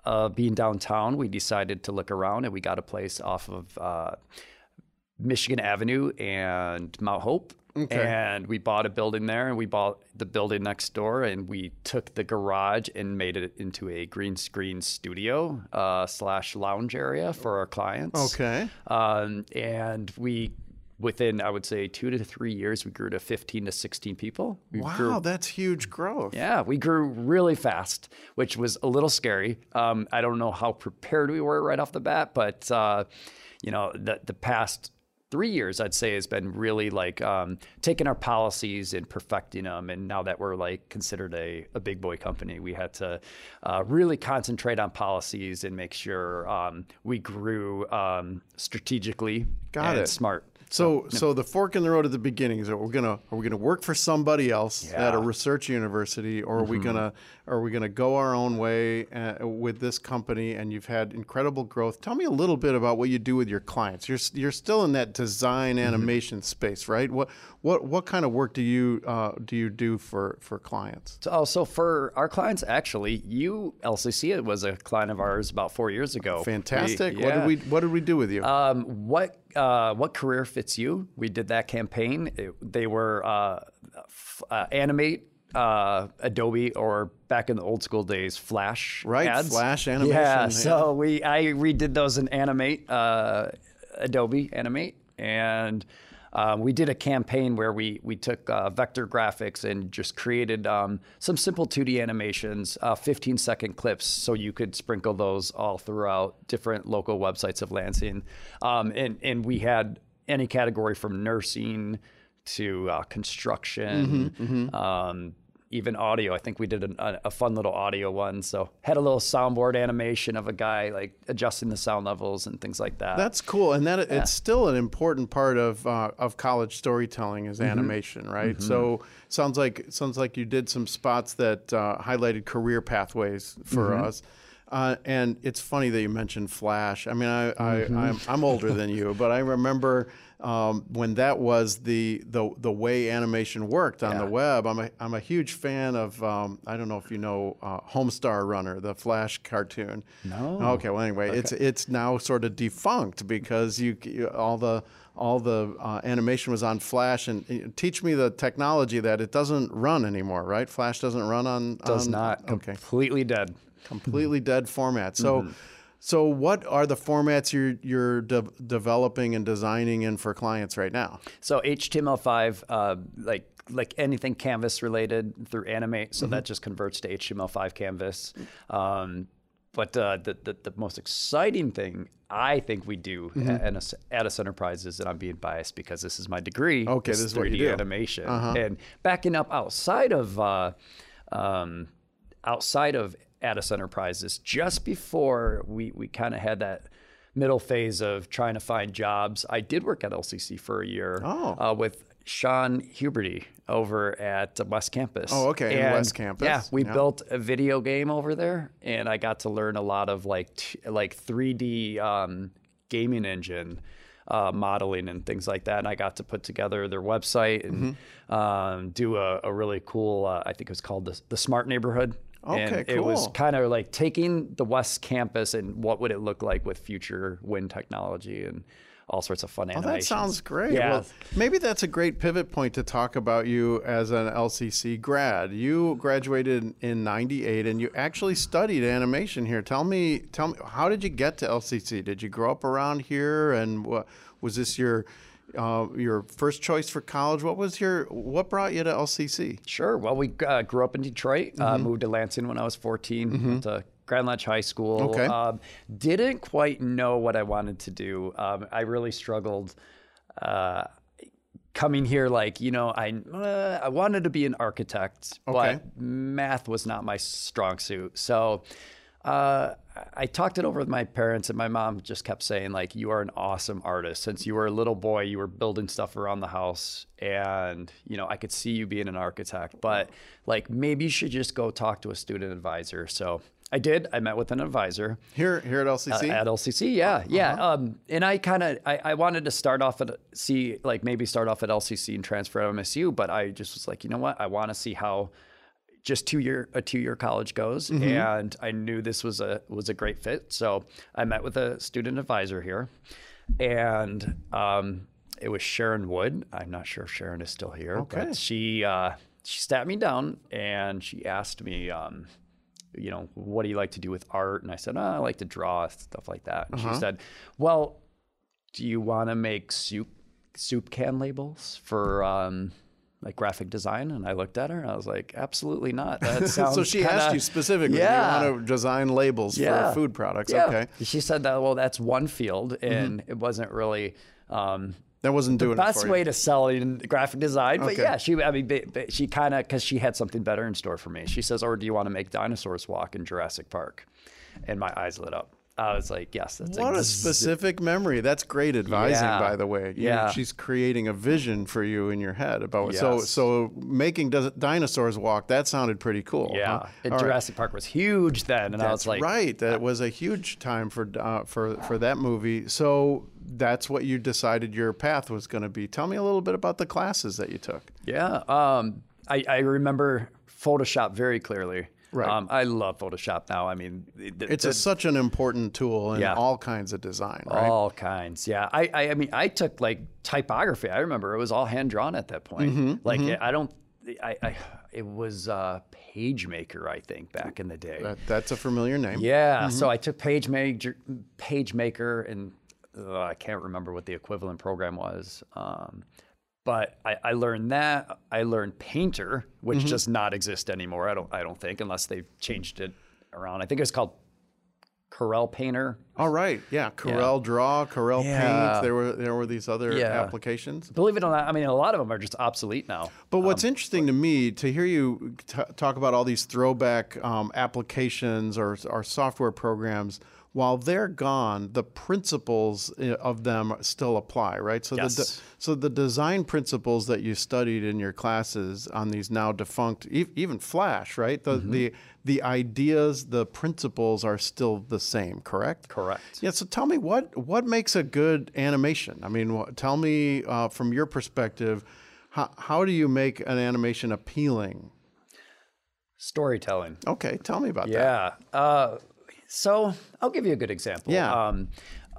of being downtown, we decided to look around and we got a place off of uh, Michigan Avenue and Mount Hope. Okay. And we bought a building there and we bought the building next door and we took the garage and made it into a green screen studio uh, slash lounge area for our clients. Okay. Um, and we, within, I would say, two to three years, we grew to 15 to 16 people. We Wow, grew- that's huge growth. yeah, we grew really fast, which was a little scary. Um, I don't know how prepared we were right off the bat, but uh, you know, the the past three years, I'd say, has been really like um, taking our policies and perfecting them. And now that we're like considered a, a big boy company, we had to uh, really concentrate on policies and make sure um, we grew um, strategically Got and it. smart. So, yeah. so the fork in the road at the beginning is that we're gonna are we gonna work for somebody else at a research university, or are we Mhm. gonna are we gonna go our own way uh, with this company? And you've had incredible growth. Tell me a little bit about what you do with your clients. You're you're still in that design Mm-hmm. animation space, right? What what what kind of work do you uh, do you do for for clients? So, oh, so for our clients, actually, you LCC was a client of ours about four years ago. Fantastic. We- What did we what did we do with you? Um, what uh, what career fits you? We did that campaign. It- they were uh, f- uh, animate. Uh, Adobe or back in the old school days, Flash Right, ads. Flash animation, Yeah, yeah. so we I redid those in Animate, uh, Adobe Animate, and um, we did a campaign where we we took uh, vector graphics and just created um, some simple 2D animations, uh, 15 second clips, so you could sprinkle those all throughout different local websites of Lansing, um, and and we had any category from nursing to uh, construction. Mhm, mhm. Even audio. I think we did a, a fun little audio one. So had a little soundboard animation of a guy like adjusting the sound levels and things like that. That's cool, and that Yeah. it's still an important part of uh, of college storytelling is Mhm. animation, right? Mhm. So sounds like sounds like you did some spots that uh, highlighted career pathways for Mhm. us. Uh, and it's funny that you mentioned Flash. I mean, I, I Mhm. I'm, I'm older than you, but I remember um, when that was the, the the way animation worked on the web. I'm a I'm a huge fan of um, I don't know if you know uh, Homestar Runner, the Flash cartoon. No. Okay. Well, anyway, it's Okay. it's now sort of defunct because you, you all the all the uh, animation was on Flash, and uh, teach me the technology that it doesn't run anymore, right? Flash doesn't run on Does on- not. Okay, Completely dead. completely dead format. So. Mhm. So, what are the formats you're you're de- developing and designing in for clients right now? So HTML5, uh, like like anything Canvas related through Animate, so Mhm. that just converts to HTML5 Canvas. Um, but uh, the, the the most exciting thing I think we do Mhm. at, Addis Enterprises, and I'm being biased because this is my degree. Okay, this is what you do. animation, Uh-huh. and backing up outside of uh, um, outside of Addis Enterprises, just before we we kind of had that middle phase of trying to find jobs, I did work at LCC for a year Oh. uh, with Sean Huberty over at West Campus. Oh, okay, And, West Campus. Yeah, we Yeah. built a video game over there, and I got to learn a lot of like t- like 3D um, gaming engine. Uh, modeling and things like that, and I got to put together their website and Mm-hmm. um, do a, a really cool. Uh, I think it was called the, the Smart Neighborhood. And Okay, it was kind of like taking the West Campus and what would it look like with future wind technology and all sorts of fun Oh, animations. that sounds great. Yeah, Well, maybe that's a great pivot point to talk about you as an LCC grad. You graduated in 98 and you actually studied animation here. Tell me tell me how did you get to LCC? Did you grow up around here and what was this your uh, your first choice for college? What was your what brought you to LCC? Sure. Well, we uh, grew up in Detroit. Uh, Mhm. moved to Lansing when I was 14. Mhm. Went to Grand Ledge High School. Okay. Um, didn't quite know what I wanted to do. Um, I really struggled. Uh, coming here, like you know, I uh, I wanted to be an architect, Okay. but math was not my strong suit. So. Uh, I talked it over with my parents, and my mom just kept saying, like, you are an awesome artist. Since you were a little boy, you were building stuff around the house, and you know, I could see you being an architect. But like, maybe you should just go talk to a student advisor. So I did. I met with an advisor Here here at uh, LCC? at LCC. Yeah, yeah. Um, and I kind of I, I wanted to start off at see like maybe start off at LCC and transfer to MSU, but I just was like, you know what? I want to see how just two year a two year college goes, Mhm. and I knew this was a was a great fit. So I met with a student advisor here, and um, it was Sharon Wood. I'm not sure if Sharon is still here, Okay. but she uh, she sat me down and she asked me. Um, you know, what do you like to do with art? And I said, oh, I like to draw stuff like that. And Uh-huh. she said, well, do you want to make soup soup can labels for um, like graphic design? And I looked at her and I was like, absolutely not. That sounds so she kinda- asked you specifically, yeah. you want to design labels Yeah. for food products? Yeah. Okay. She said that, well, that's one field and it wasn't really. Um, that wasn't the doing it best way to sell in graphic design. But Okay. yeah, she, I mean, she kind of, because she had something better in store for me. She says, or do you want to make dinosaurs walk in Jurassic Park? And my eyes lit up. I was like, yes, that's What a specific memory. That's great advising, Yeah. by the way. You- Yeah. she's creating a vision for you in your head about what so Yes. so making dinosaurs walk. That sounded pretty cool. Yeah, huh? and All right. Jurassic Park was huge then, and I was like, right. That was a huge time for uh, for for that movie. So that's what you decided your path was going to be. Tell me a little bit about the classes that you took. Yeah, um, I, I remember Photoshop very clearly. Right. Um, I love Photoshop now. I mean, It's a, such an important tool in Yeah. all kinds of design, right? all kinds. Yeah, I, I, I mean, I took like typography. I remember it was all hand drawn at that point. Mhm, like mhm. I don't, I, I, it was uh, PageMaker, I think, back in the day. That, that's a familiar name. Yeah, Mhm. so I took PageMaker, PageMaker, and uh, I can't remember what the equivalent program was. Um, but I, I learned that. I learned Painter, which Mhm. does not exist anymore. I don't. I don't think, unless they've changed it around. I think it's called Corel Painter. All right, yeah, Corel Draw, Corel Yeah. Paint. There were there were these other Yeah. applications. Believe it or not, I mean, a lot of them are just obsolete now. But what's interesting to me to hear you t- talk about all these throwback um, applications or, or software programs, while they're gone, the principles of them still apply, right? So the Yes. de- so the design principles that you studied in your classes on these now defunct, e- even Flash, right? The Mhm. the the ideas, the principles are still the same, correct? Correct. Yeah. So tell me what what makes a good animation? I mean, wh- tell me uh, from your perspective, how how do you make an animation appealing? Storytelling. Okay, tell me about that. Yeah. Uh, so I'll give you a good example. Yeah. Um,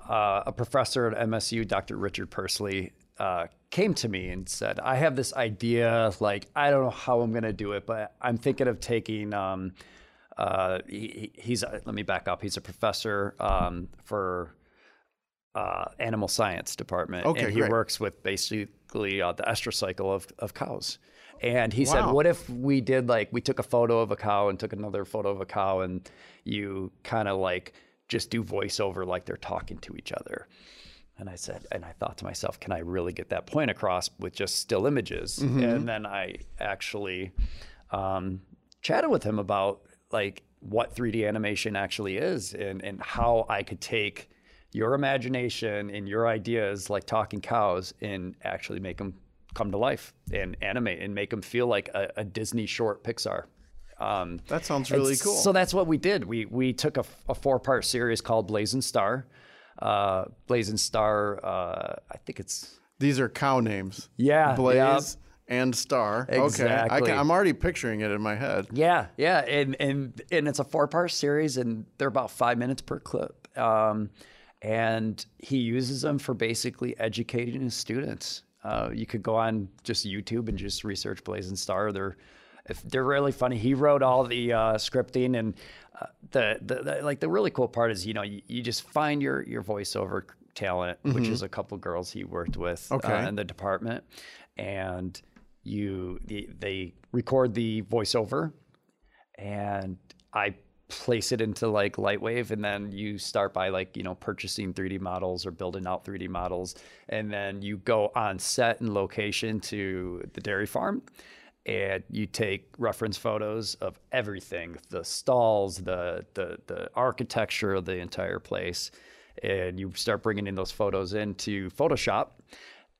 uh, a professor at MSU, Dr. Richard Pursley, uh, came to me and said, I have this idea, like, I don't know how I'm going to do it, but I'm thinking of taking. Um, uh, he, he's a, let me back up. He's a professor um, for uh, animal science department, Okay, and he works with basically uh, the estrous cycle of, of cows. And he said, "What if we did like we took a photo of a cow and took another photo of a cow, and you kind of like just do voiceover like they're talking to each other?" And I said, and I thought to myself, can I really get that point across with just still images? Mhm. And then I actually um, chatted with him about like what 3D animation actually is and, and how I could take your imagination and your ideas like talking cows and actually make them come to life and animate and make them feel like a, a Disney short Pixar. Um, That sounds really cool. So that's what we did. We we took a, a four part series called Blazing Star. Uh, Blazing Star, uh, I think it's These are cow names. Yeah, Blaze and Star. Okay. I Exactly. can, I'm already picturing it in my head. Yeah, yeah, and and and it's a four part series, and they're about five minutes per clip. Um, and he uses them for basically educating his students. Uh, you could go on just YouTube and just research Blazing Star. They're if they're really funny. He wrote all the uh, scripting and uh, the, the the like. The really cool part is you know you, you just find your your voiceover talent, which Mhm. is a couple girls he worked with Okay. uh, in the department, and you the, they record the voiceover and I place it into like Lightwave, and then you start by like you know purchasing 3D models or building out 3D models, and then you go on set and location to the dairy farm, and you take reference photos of everything, the stalls, the the the architecture of the entire place, and you start bringing in those photos into Photoshop,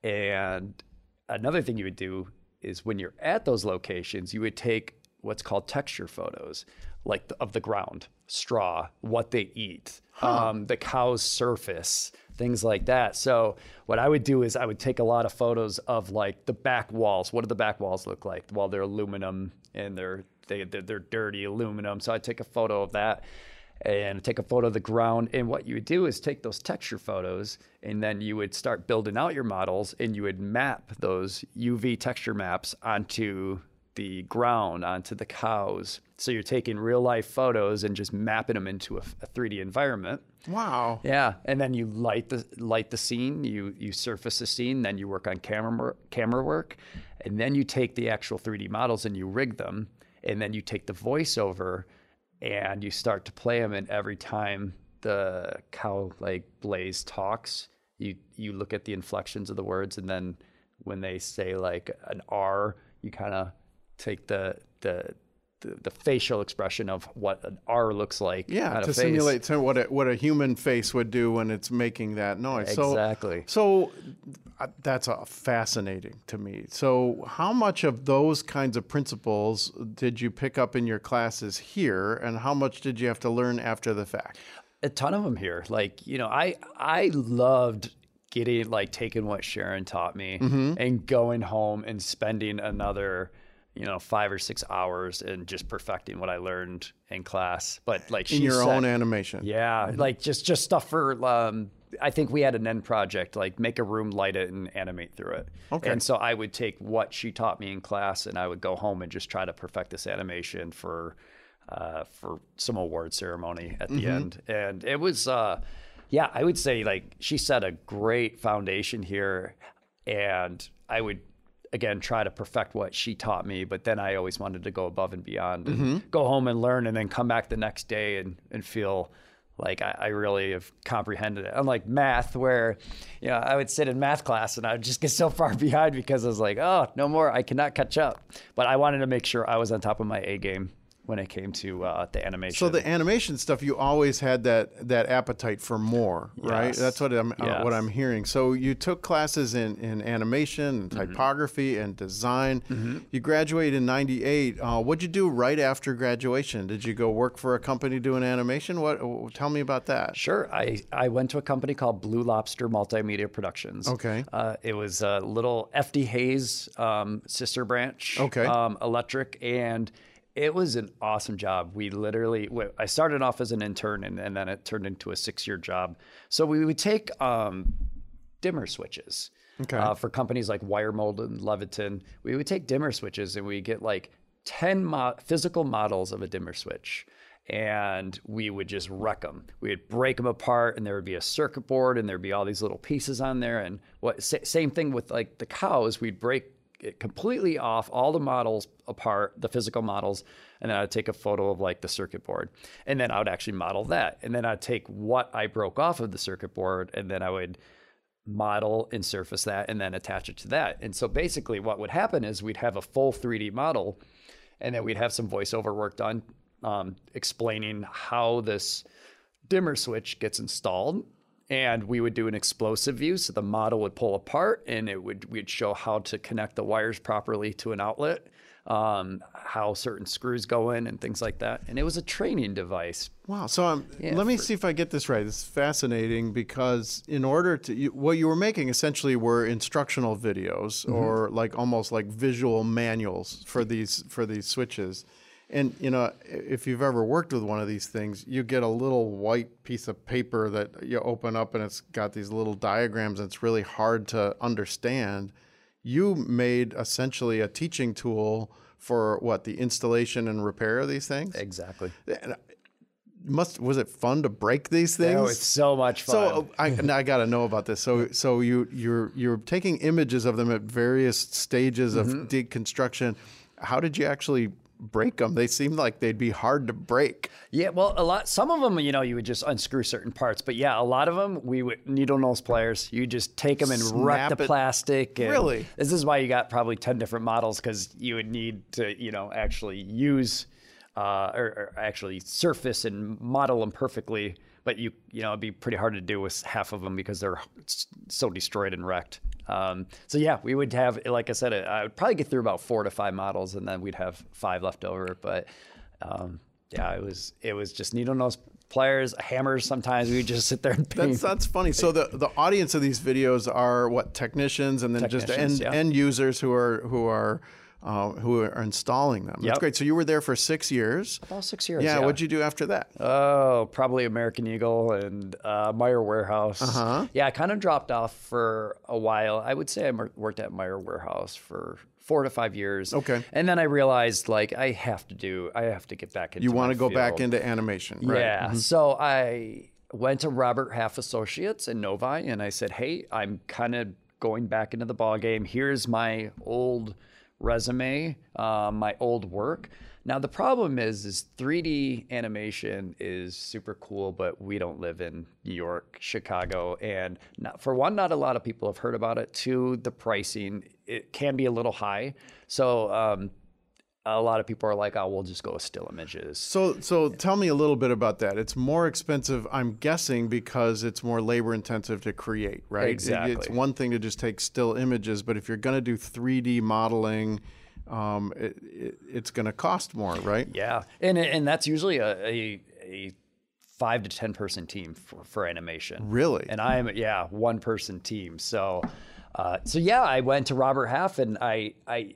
and another thing you would do is when you're at those locations, you would take what's called texture photos, like the, of the ground, straw, what they eat, um, the cow's surface, things like that. So what I would do is I would take a lot of photos of like the back walls. What do the back walls look like? Well, they're aluminum and they're they, they're, they're dirty aluminum. So I'd take a photo of that and take a photo of the ground. And what you would do is take those texture photos and then you would start building out your models and you would map those UV texture maps onto the ground, onto the cows. So you're taking real life photos and just mapping them into a, a 3D environment. Wow. Yeah, and then you light the light the scene, you you surface the scene, then you work on camera camera work, and then you take the actual 3D models and you rig them, and then you take the voiceover and you start to play them and every time the cow like blaze talks, you you look at the inflections of the words and then when they say like an R, you kind of take the the the, the facial expression of what an R looks like. Yeah, to face. simulate to what a, what a human face would do when it's making that noise. Exactly. So, uh, that's uh, fascinating to me. So how much of those kinds of principles did you pick up in your classes here, and how much did you have to learn after the fact? a ton of them here. Like, you know, I I loved getting like taking what Sharon taught me Mhm. and going home and spending another, you know, five or six hours and just perfecting what I learned in class. But like In your said- own animation. Yeah, Mhm. like just just stuff for um I think we had an end project, like make a room, light it, and animate through it. Okay. And so I would take what she taught me in class, and I would go home and just try to perfect this animation for uh, for some award ceremony at the Mhm. end. And it was, uh, yeah, I would say like she set a great foundation here, and I would again try to perfect what she taught me. But then I always wanted to go above and beyond and Mhm. go home and learn, and then come back the next day and and feel like I, I really have comprehended it. Unlike math, where you know I would sit in math class and I would just get so far behind because I was like, oh, no more, I cannot catch up. But I wanted to make sure I was on top of my A game when it came to uh, the animation. So the animation stuff, you always had that that appetite for more, right? Yes. That's what I'm uh, what I'm hearing. So you took classes in, in animation, and Mm-hmm. typography, and design. You graduated in '98. Uh, what'd you do right after graduation? Did you go work for a company doing animation? What? Tell me about that. Sure. I, I went to a company called Blue Lobster Multimedia Productions. Okay. Uh, it was a little FD Hayes um, sister branch. Okay. Um, electric. And it was an awesome job. We literally, I started off as an intern and, and then it turned into a six year job. So we would take um, dimmer switches. Okay. Uh, for companies like Wiremold and Leviton, we would take dimmer switches and we get like 10 mo- physical models of a dimmer switch and we would just wreck them. We'd break them apart, and there would be a circuit board, and there'd be all these little pieces on there. And what sa- same thing with like the cows, we'd break it completely off, all the models apart, the physical models, and then I'd take a photo of like the circuit board, and then I would actually model that, and then I'd take what I broke off of the circuit board, and then I would model and surface that, and then attach it to that. And so basically, what would happen is we'd have a full 3D model, and then we'd have some voiceover work done um, explaining how this dimmer switch gets installed and we would do an explosive view so the model would pull apart and it would we'd show how to connect the wires properly to an outlet um, how certain screws go in and things like that and it was a training device Wow. So um, Yeah, let me for- see if I get this right. This is fascinating because in order to, you, what you were making essentially were instructional videos Mhm. or like almost like visual manuals for these for these switches. And you know, if you've ever worked with one of these things, you get a little white piece of paper that you open up and it's got these little diagrams and it's really hard to understand. You made essentially a teaching tool for what the installation and repair of these things. Exactly. And must was it fun to break these things? Oh, it's so much fun. So I, I got to know about this. So so you you're you're taking images of them at various stages of Mhm. deconstruction. How did you actually break them? They seemed like they'd be hard to break. Yeah, well, a lot. Some of them, you know, you would just unscrew certain parts, but yeah, a lot of them, we would needle nose pliers. You just take them and wreck the it. plastic. and Really? This is why you got probably ten different models because you would need to, you know, actually use uh, or, or actually surface and model them perfectly. But you, you know, it'd be pretty hard to do with half of them because they're so destroyed and wrecked. Um, so yeah, we would have, like I said, I would probably get through about four to five models, and then we'd have five left over. But um, yeah, it was it was just needle nose pliers, hammers. Sometimes we would just sit there and paint. That's that's funny. So the the audience of these videos are what technicians and then just end yeah. end users who are who are. Uh, who are installing them? That's great. So you were there for six years. About six years. Yeah. yeah. What'd you do after that? Oh, probably American Eagle and uh, Meijer Warehouse. Uh-huh. Yeah, I kind of dropped off for a while. I would say I worked at Meijer Warehouse for four to five years. Okay. And then I realized like I have to do, I have to get back into. You want want to go back into animation, right? Yeah. Mhm. So I went to Robert Half Associates in Novi and I said, Hey, I'm kind of going back into the ball game. Here's my old resume, uh, my old work. Now the problem is, is 3D animation is super cool, but we don't live in New York, Chicago, and not, for one, not a lot of people have heard about it. Two, the pricing it can be a little high. So um, a lot of people are like, "Oh, we'll just go with still images." So, so tell me a little bit about that. It's more expensive, I'm guessing, because it's more labor intensive to create, right? It- Exactly. it's one thing to just take still images, but if you're going to do 3D modeling, um, it, it, it's going to cost more, right? Yeah, and and that's usually a a, a five to ten person team for, for animation. Really? And I'm yeah one person team. So uh, so yeah, I went to Robert Half and I I.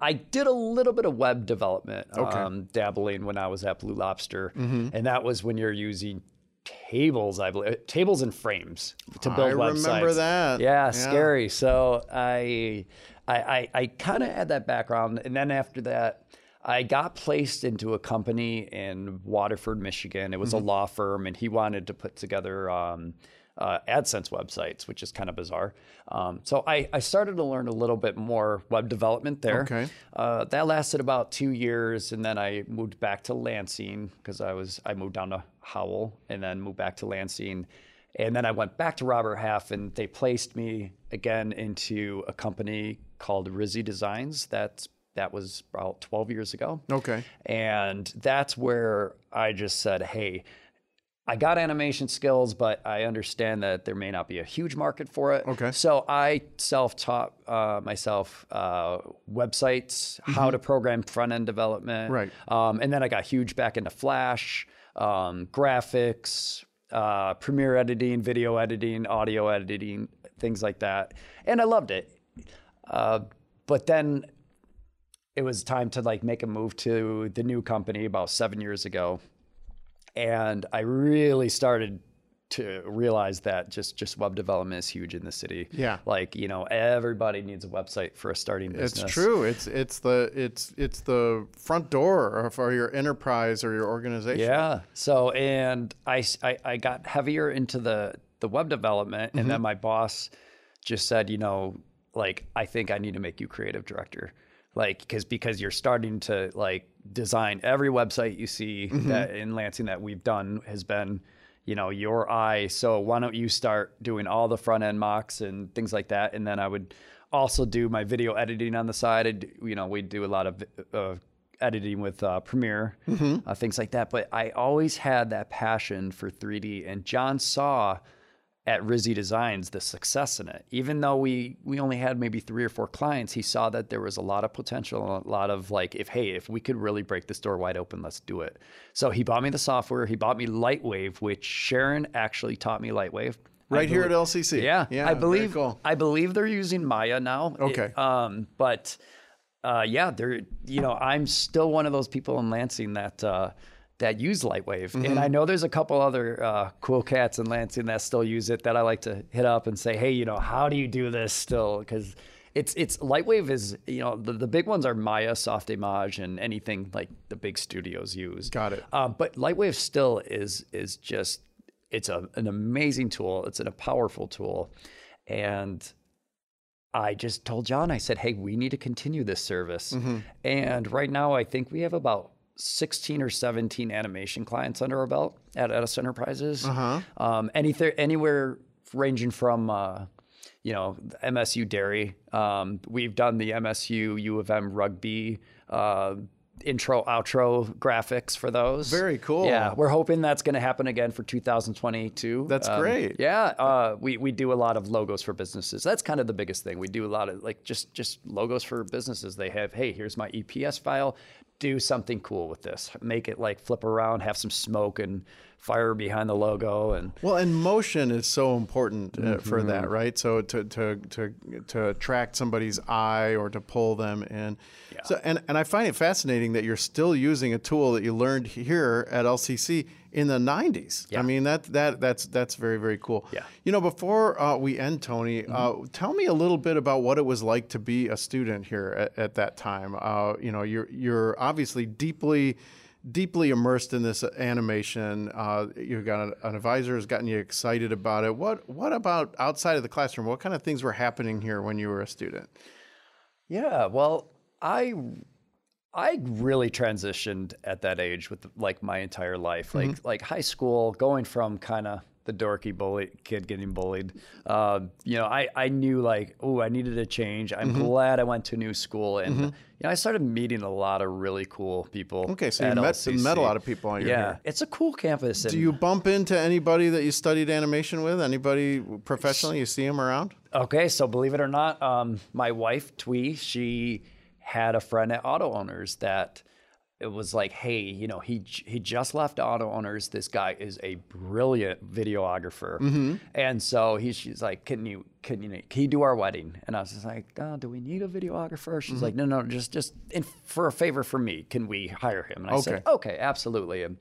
I did a little bit of web development, Okay. um, dabbling when I was at Blue Lobster, Mhm. and that was when you're using tables, I believe, tables and frames to build I websites. remember that. Yeah, Yeah. scary. So I, I, I, I kind of had that background, and then after that, I got placed into a company in Waterford, Michigan. It was Mhm. a law firm, and he wanted to put together um, uh, AdSense websites, which is kind of bizarre. Um, so I, I started to learn a little bit more web development there. Okay. Uh, that lasted about two years, and then I moved back to Lansing because I was I moved down to Howell, and then moved back to Lansing, and then I went back to Robert Half, and they placed me again into a company called Rizzi Designs. That's that was about 12 years ago. Okay. And that's where I just said, hey, I got animation skills, but I understand that there may not be a huge market for it. Okay. So I self-taught uh, myself uh, websites, how Mhm. to program front-end development. Right. Um, and then I got huge back into Flash, um, graphics, uh, Premiere editing, video editing, audio editing, things like that. And I loved it. Uh, but then it was time to like make a move to the new company about seven years ago and i really started to realize that just just web development is huge in the city Yeah. like you know everybody needs a website for a starting business It's true. It's it's the it's it's the front door for your enterprise or your organization. Yeah. So, and I I got heavier into the, the web development, and Mm-hmm. then my boss just said, you know, like I think I need to make you creative director. Like because because you're starting to like design. Every website you see Mhm. that in Lansing that we've done has been you know your eye. So why don't you start doing all the front end mocks and things like that? And then I would also do my video editing on the side. I'd, you know we do a lot of uh, editing with uh, Premiere Mhm. uh, things like that. But I always had that passion for 3D and John saw at Rizzy Designs the success in it. Even though we we only had maybe three or four clients, he saw that there was a lot of potential, a lot of like, if hey, if we could really break this door wide open, let's do it. So he bought me the software. He bought me Lightwave, which Sharon actually taught me Lightwave. Right here at LCC. Yeah, Yeah, I believe. cool. I believe they're using Maya now. It- Okay. um, but uh, yeah, they're you know I'm still one of those people in Lansing that uh, that use Lightwave, Mhm. and I know there's a couple other uh, cool cats in Lansing that still use it that I like to hit up and say, hey, you know, how do you do this still? Because it's it's Lightwave is you know the, the big ones are Maya, Softimage, and anything like the big studios use. Got it. Um, but Lightwave still is is just it's a, an amazing tool. It's a powerful tool, and I just told John, I said, hey, we need to continue this service. Mhm. And right now, I think we have about 16 or 17 animation clients under our belt at Addis Enterprises. Uh-huh. Um, anything, anywhere ranging from, uh, you know, MSU Dairy. Um, we've done the MSU U of M rugby uh, intro, outro graphics for those. Very cool. Yeah, we're hoping that's going to happen again for 2022. That's Um, great. Yeah, uh, we we do a lot of logos for businesses. That's kind of the biggest thing. We do a lot of like just just logos for businesses. They have, hey, here's my EPS file. Do something cool with this. Make it like flip around, have some smoke and fire behind the logo, and Well, and motion is so important uh, for that, right? So to to to to attract somebody's eye or to pull them in. So and and I find it fascinating that you're still using a tool that you learned here at LCC in the 90s. I mean that that that's that's very very cool. Yeah. You know, before uh, we end, Tony, uh, tell me a little bit about what it was like to be a student here at, at that time. Uh, you know, you're you're obviously deeply deeply immersed in this animation. Uh, you've got an, an advisor who's gotten you excited about it. What what about outside of the classroom? What kind of things were happening here when you were a student? Yeah, well, I I really transitioned at that age with like my entire life, like Mhm. like high school, going from kind of the dorky bully kid getting bullied. Uh, you know, I I knew like, oh, I needed a change. I'm Mhm. glad I went to a new school, and Mhm. you know, I started meeting a lot of really cool people. Okay, so you met, met a lot of people on your Yeah, here. it's a cool campus. Do you bump into anybody that you studied animation with? Anybody professionally? You see them around? Okay, so believe it or not, um, my wife Twee, she had a friend at Auto Owners that it was like, hey, you know, he he just left Auto Owners. This guy is a brilliant videographer, Mhm. and so he she's like, can you can you can you do our wedding? And I was just like, oh, do we need a videographer? She's Mhm. like, no, no, just just in, for a favor for me, can we hire him? And I said, Okay. okay, absolutely. And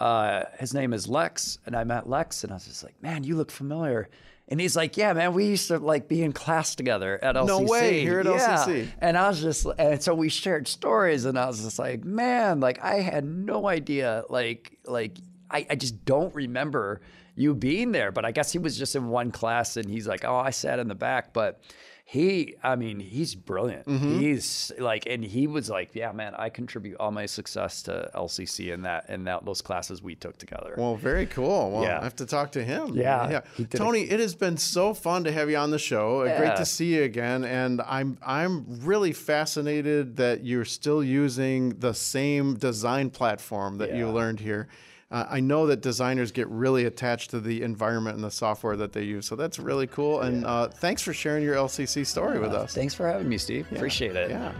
uh, his name is Lex, and I met Lex, and I was just like, man, you look familiar. And he's like, yeah, man, we used to like be in class together at LCC. No way, here at Yeah. LCC. And I was just, and so we shared stories, and I was just like, man, like I had no idea, like, like I, I just don't remember you being there. But I guess he was just in one class, and he's like, oh, I sat in the back, but. He, I mean, he's brilliant. Mhm. He's like, and he was like, yeah, man, I contribute all my success to LCC and that, and that, those classes we took together. Well, very cool. Well, Yeah. I have to talk to him. Yeah, yeah. did a- Tony, it has been so fun to have you on the show. Uh, Great to see you again, and I'm I'm really fascinated that you're still using the same design platform that you learned here. Uh, I know that designers get really attached to the environment and the software that they use, so that's really cool. And uh, thanks for sharing your LCC story with Uh, us. Thanks for having me, Steve. Appreciate it. Yeah.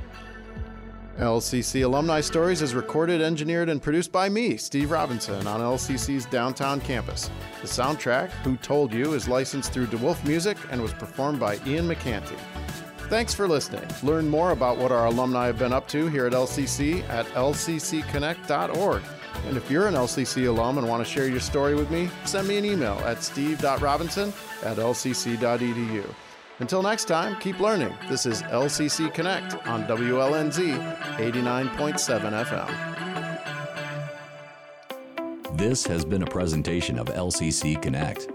LCC Alumni Stories is recorded, engineered, and produced by me, Steve Robinson, on LCC's downtown campus. The soundtrack, Who Told You, is licensed through De Wolfe Music and was performed by Ian McCanty. Thanks for listening. Learn more about what our alumni have been up to here at LCC at lccconnect.org. And if you're an LCC alum and want to share your story with me, send me an email at steve.robinson at lcc.edu. Until next time, keep learning. This is LCC Connect on WLNZ 89.7 FM. This has been a presentation of LCC Connect,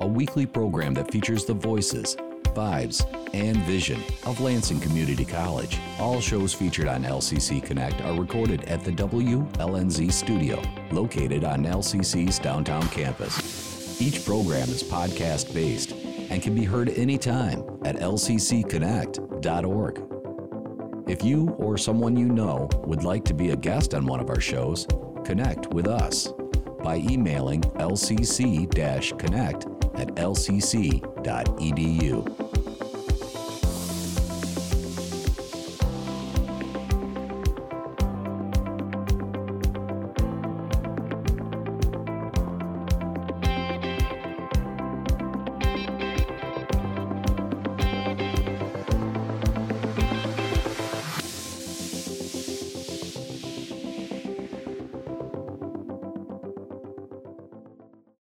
a weekly program that features the voices, vibes, and vision of Lansing Community College. All shows featured on LCC Connect are recorded at the WLNZ studio, located on LCC's downtown campus. Each program is podcast based and can be heard anytime at lccconnect.org. If you or someone you know would like to be a guest on one of our shows, connect with us by emailing lcc-connect at lcc.edu.